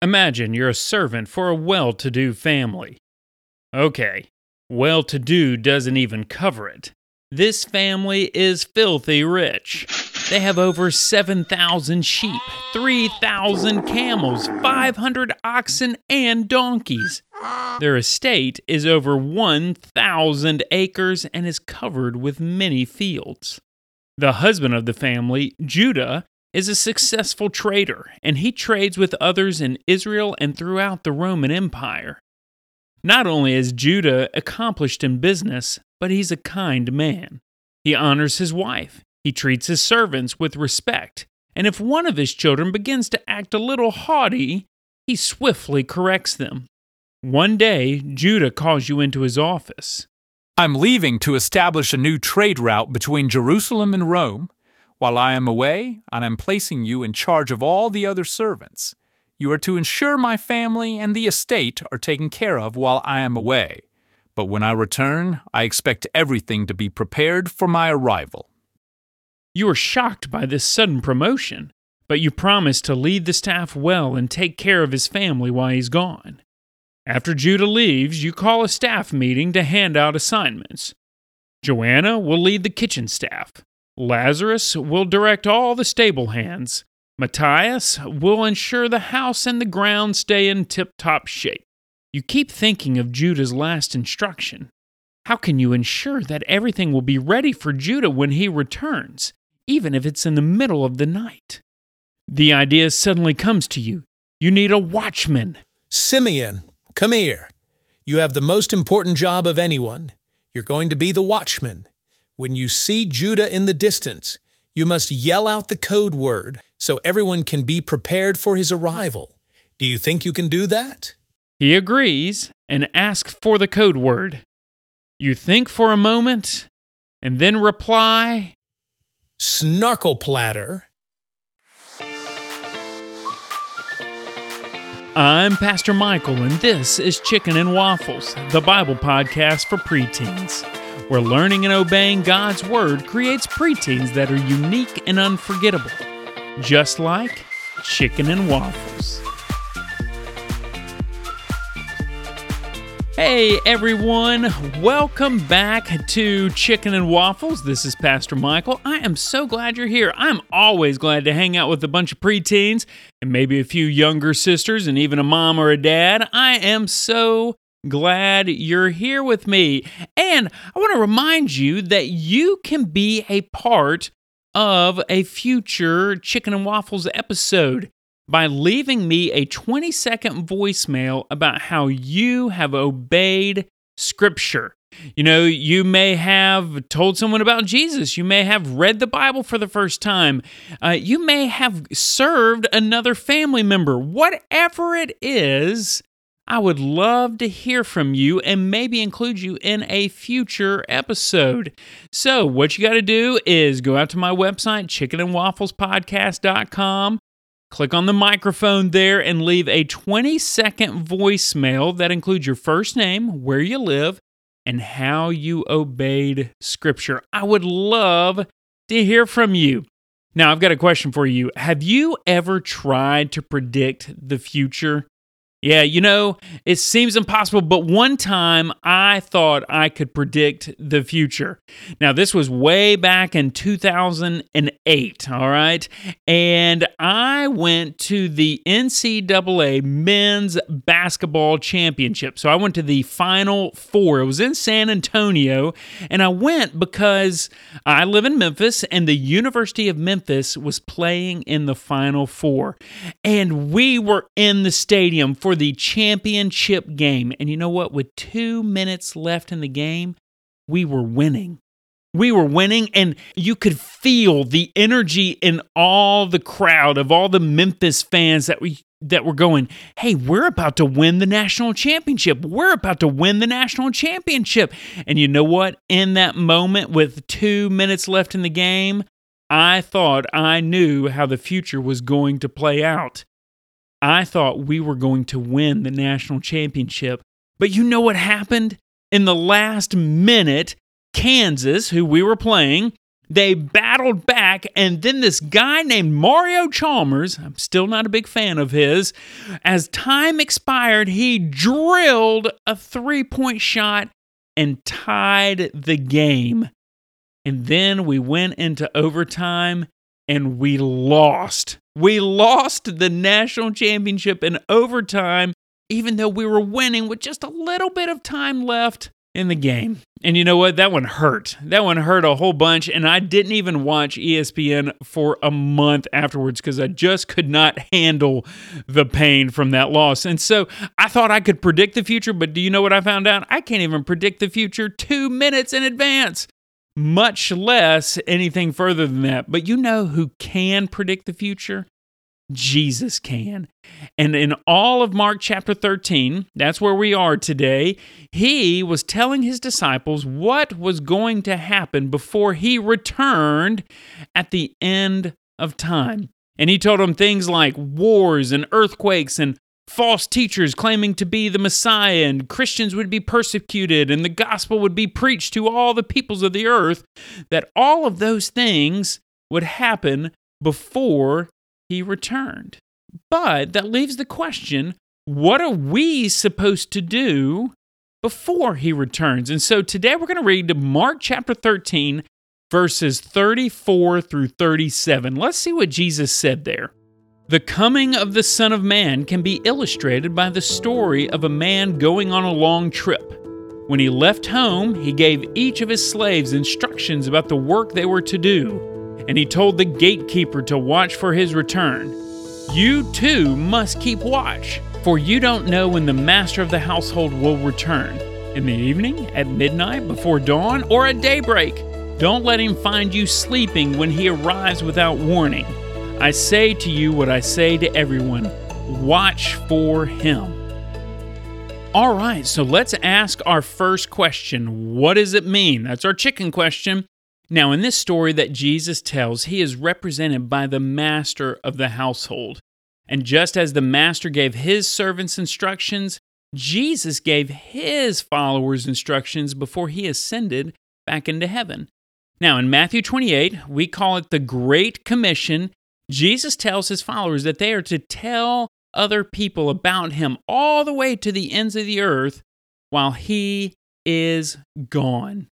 Imagine you're a servant for a well to do family. Okay, well to do doesn't even cover it. This family is filthy rich. They have over 7,000 sheep, 3,000 camels, 500 oxen, and donkeys. Their estate is over 1,000 acres and is covered with many fields. The husband of the family, Judah, is a successful trader, and he trades with others in Israel and throughout the Roman Empire. Not only is Judah accomplished in business, but he's a kind man. He honors his wife, he treats his servants with respect, and if one of his children begins to act a little haughty, he swiftly corrects them. One day, Judah calls you into his office. I'm leaving to establish a new trade route between Jerusalem and Rome. While I am away, I am placing you in charge of all the other servants. You are to ensure my family and the estate are taken care of while I am away. But when I return, I expect everything to be prepared for my arrival. You are shocked by this sudden promotion, but you promise to lead the staff well and take care of his family while he's gone. After Judah leaves, you call a staff meeting to hand out assignments. Joanna will lead the kitchen staff. Lazarus will direct all the stable hands. Matthias will ensure the house and the ground stay in tip top shape. You keep thinking of Judah's last instruction. How can you ensure that everything will be ready for Judah when he returns, even if it's in the middle of the night? The idea suddenly comes to you. You need a watchman. Simeon, come here. You have the most important job of anyone. You're going to be the watchman. When you see Judah in the distance, you must yell out the code word so everyone can be prepared for his arrival. Do you think you can do that? He agrees and asks for the code word. You think for a moment and then reply, Snarkle platter. I'm Pastor Michael, and this is Chicken and Waffles, the Bible podcast for preteens, where learning and obeying God's Word creates preteens that are unique and unforgettable, just like Chicken and Waffles. Hey everyone, welcome back to Chicken and Waffles. This is Pastor Michael. I am so glad you're here. I'm always glad to hang out with a bunch of preteens and maybe a few younger sisters and even a mom or a dad. I am so glad you're here with me. And I want to remind you that you can be a part of a future Chicken and Waffles episode by leaving me a 20 second voicemail about how you have obeyed Scripture. You know, you may have told someone about Jesus. You may have read the Bible for the first time. Uh, you may have served another family member. Whatever it is, I would love to hear from you and maybe include you in a future episode. So, what you got to do is go out to my website, chickenandwafflespodcast.com. Click on the microphone there and leave a 20 second voicemail that includes your first name, where you live, and how you obeyed Scripture. I would love to hear from you. Now, I've got a question for you. Have you ever tried to predict the future? Yeah, you know, it seems impossible, but one time I thought I could predict the future. Now, this was way back in 2008, all right? And I went to the NCAA Men's Basketball Championship. So I went to the Final Four. It was in San Antonio, and I went because I live in Memphis, and the University of Memphis was playing in the Final Four. And we were in the stadium for for the championship game. And you know what? With two minutes left in the game, we were winning. We were winning, and you could feel the energy in all the crowd of all the Memphis fans that we that were going, hey, we're about to win the national championship. We're about to win the national championship. And you know what? In that moment, with two minutes left in the game, I thought I knew how the future was going to play out. I thought we were going to win the national championship. But you know what happened? In the last minute, Kansas, who we were playing, They battled back, and then this guy named Mario Chalmers, I'm still not a big fan of his, as time expired, he drilled a three point shot and tied the game. And then we went into overtime and we lost. We lost the national championship in overtime, even though we were winning with just a little bit of time left in the game. And you know what? That one hurt. That one hurt a whole bunch. And I didn't even watch ESPN for a month afterwards because I just could not handle the pain from that loss. And so I thought I could predict the future, but do you know what I found out? I can't even predict the future two minutes in advance much less anything further than that. But you know who can predict the future? Jesus can. And in all of Mark chapter 13, that's where we are today, he was telling his disciples what was going to happen before he returned at the end of time. And he told them things like wars and earthquakes and false teachers claiming to be the Messiah, and Christians would be persecuted, and the gospel would be preached to all the peoples of the earth, that all of those things would happen before he returned. But that leaves the question what are we supposed to do before he returns? And so today we're going to read Mark chapter 13, verses 34 through 37. Let's see what Jesus said there. The coming of the Son of Man can be illustrated by the story of a man going on a long trip. When he left home, he gave each of his slaves instructions about the work they were to do, and he told the gatekeeper to watch for his return. You too must keep watch, for you don't know when the master of the household will return in the evening, at midnight, before dawn, or at daybreak. Don't let him find you sleeping when he arrives without warning. I say to you what I say to everyone watch for him. All right, so let's ask our first question What does it mean? That's our chicken question. Now, in this story that Jesus tells, he is represented by the master of the household. And just as the master gave his servants instructions, Jesus gave his followers instructions before he ascended back into heaven. Now, in Matthew 28, we call it the Great Commission, Jesus tells his followers that they are to tell other people about him all the way to the ends of the earth while he is gone.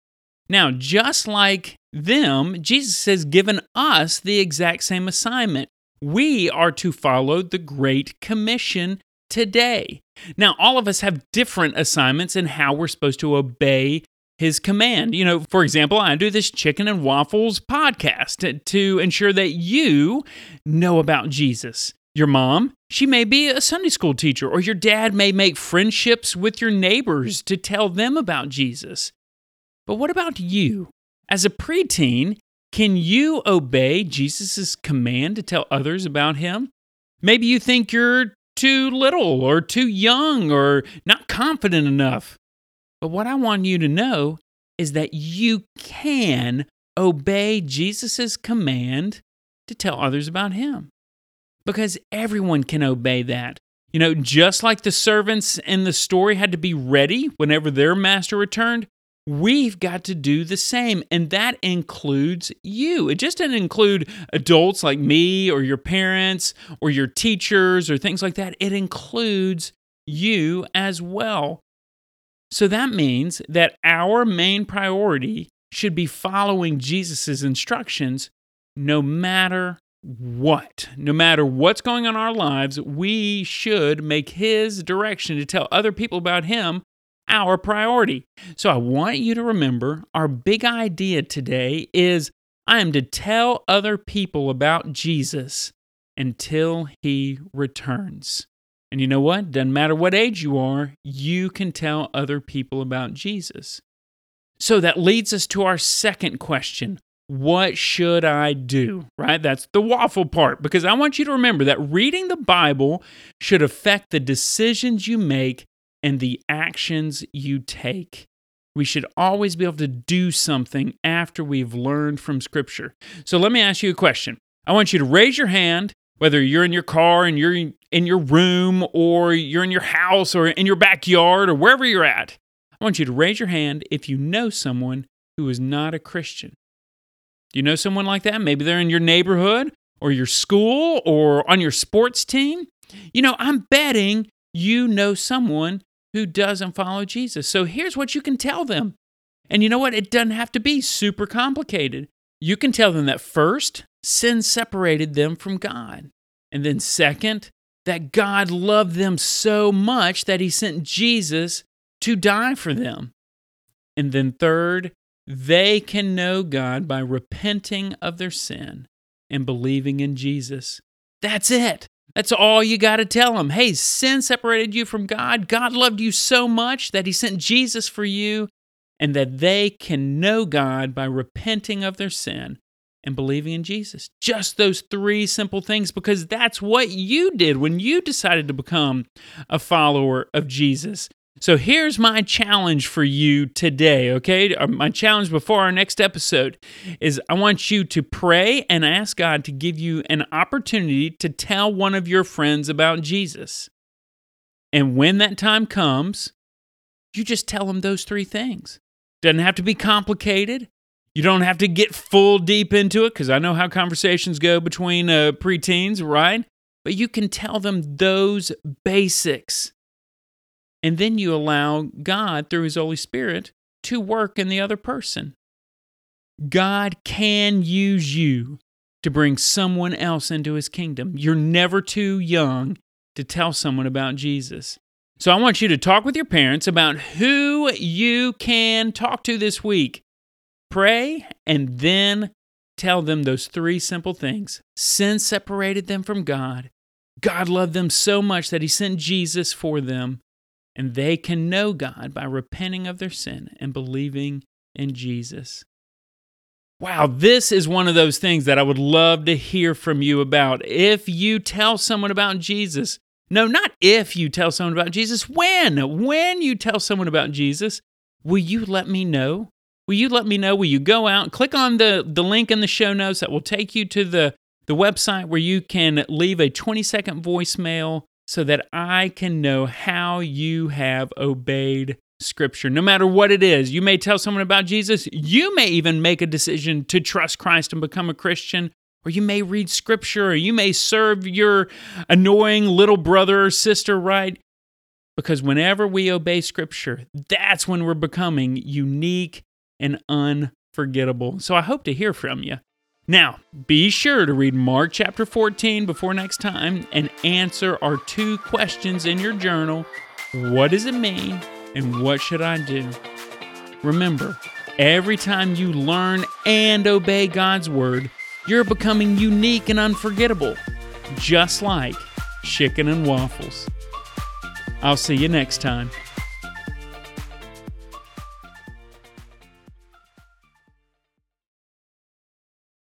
Now, just like them, Jesus has given us the exact same assignment. We are to follow the Great Commission today. Now, all of us have different assignments in how we're supposed to obey his command. You know, for example, I do this chicken and waffles podcast to, ensure that you know about Jesus. Your mom, she may be a Sunday school teacher, or your dad may make friendships with your neighbors to tell them about Jesus. But what about you? As a preteen, can you obey Jesus' command to tell others about him? Maybe you think you're too little or too young or not confident enough. But what I want you to know is that you can obey Jesus' command to tell others about him. Because everyone can obey that. You know, just like the servants in the story had to be ready whenever their master returned, we've got to do the same. And that includes you. It just doesn't include adults like me or your parents or your teachers or things like that. It includes you as well. So that means that our main priority should be following Jesus' instructions no matter what. No matter what's going on in our lives, we should make His direction to tell other people about Him our priority. So I want you to remember our big idea today is I am to tell other people about Jesus until He returns. And you know what? Doesn't matter what age you are, you can tell other people about Jesus. So that leads us to our second question What should I do? Right? That's the waffle part, because I want you to remember that reading the Bible should affect the decisions you make and the actions you take. We should always be able to do something after we've learned from Scripture. So let me ask you a question. I want you to raise your hand whether you're in your car and you're in your room or you're in your house or in your backyard or wherever you're at, I want you to raise your hand if you know someone who is not a Christian. Do you know someone like that? Maybe they're in your neighborhood or your school or on your sports team. You know, I'm betting you know someone who doesn't follow Jesus. So here's what you can tell them. And you know what? It doesn't have to be super complicated. You can tell them that first, sin separated them from God. And then second, that God loved them so much that he sent Jesus to die for them. And then third, they can know God by repenting of their sin and believing in Jesus. That's it. That's all you got to tell them. Hey, sin separated you from God. God loved you so much that he sent Jesus for you, and that they can know God by repenting of their sin and believing in Jesus. Just those three simple things, because that's what you did when you decided to become a follower of Jesus. So here's my challenge for you today, okay? Uh, my challenge before our next episode is I want you to pray and ask God to give you an opportunity to tell one of your friends about Jesus. And when that time comes, you just tell them those three things. Doesn't have to be complicated. You don't have to get full deep into it because I know how conversations go between uh, preteens, right? But you can tell them those basics and then you allow God, through His Holy Spirit, to work in the other person. God can use you to bring someone else into His kingdom. You're never too young to tell someone about Jesus. So I want you to talk with your parents about who you can talk to this week. Pray and then tell them those three simple things. Sin separated them from God. God loved them so much that He sent Jesus for them and they can know God by repenting of their sin and believing in Jesus. Wow, this is one of those things that I would love to hear from you about. If you tell someone about Jesus, no, not if you tell someone about Jesus, when? When you tell someone about Jesus, will you let me know? Will you let me know? Will you go out, click on the, the link in the show notes that will take you to the, the website where you can leave a 20 second voicemail so that I can know how you have obeyed Scripture. No matter what it is, you may tell someone about Jesus. You may even make a decision to trust Christ and become a Christian. Or you may read Scripture, or you may serve your annoying little brother or sister right. Because whenever we obey Scripture, that's when we're becoming unique and unforgettable. So I hope to hear from you. Now, be sure to read Mark chapter 14 before next time and answer our two questions in your journal What does it mean? And what should I do? Remember, every time you learn and obey God's word, you're becoming unique and unforgettable, just like chicken and waffles. I'll see you next time.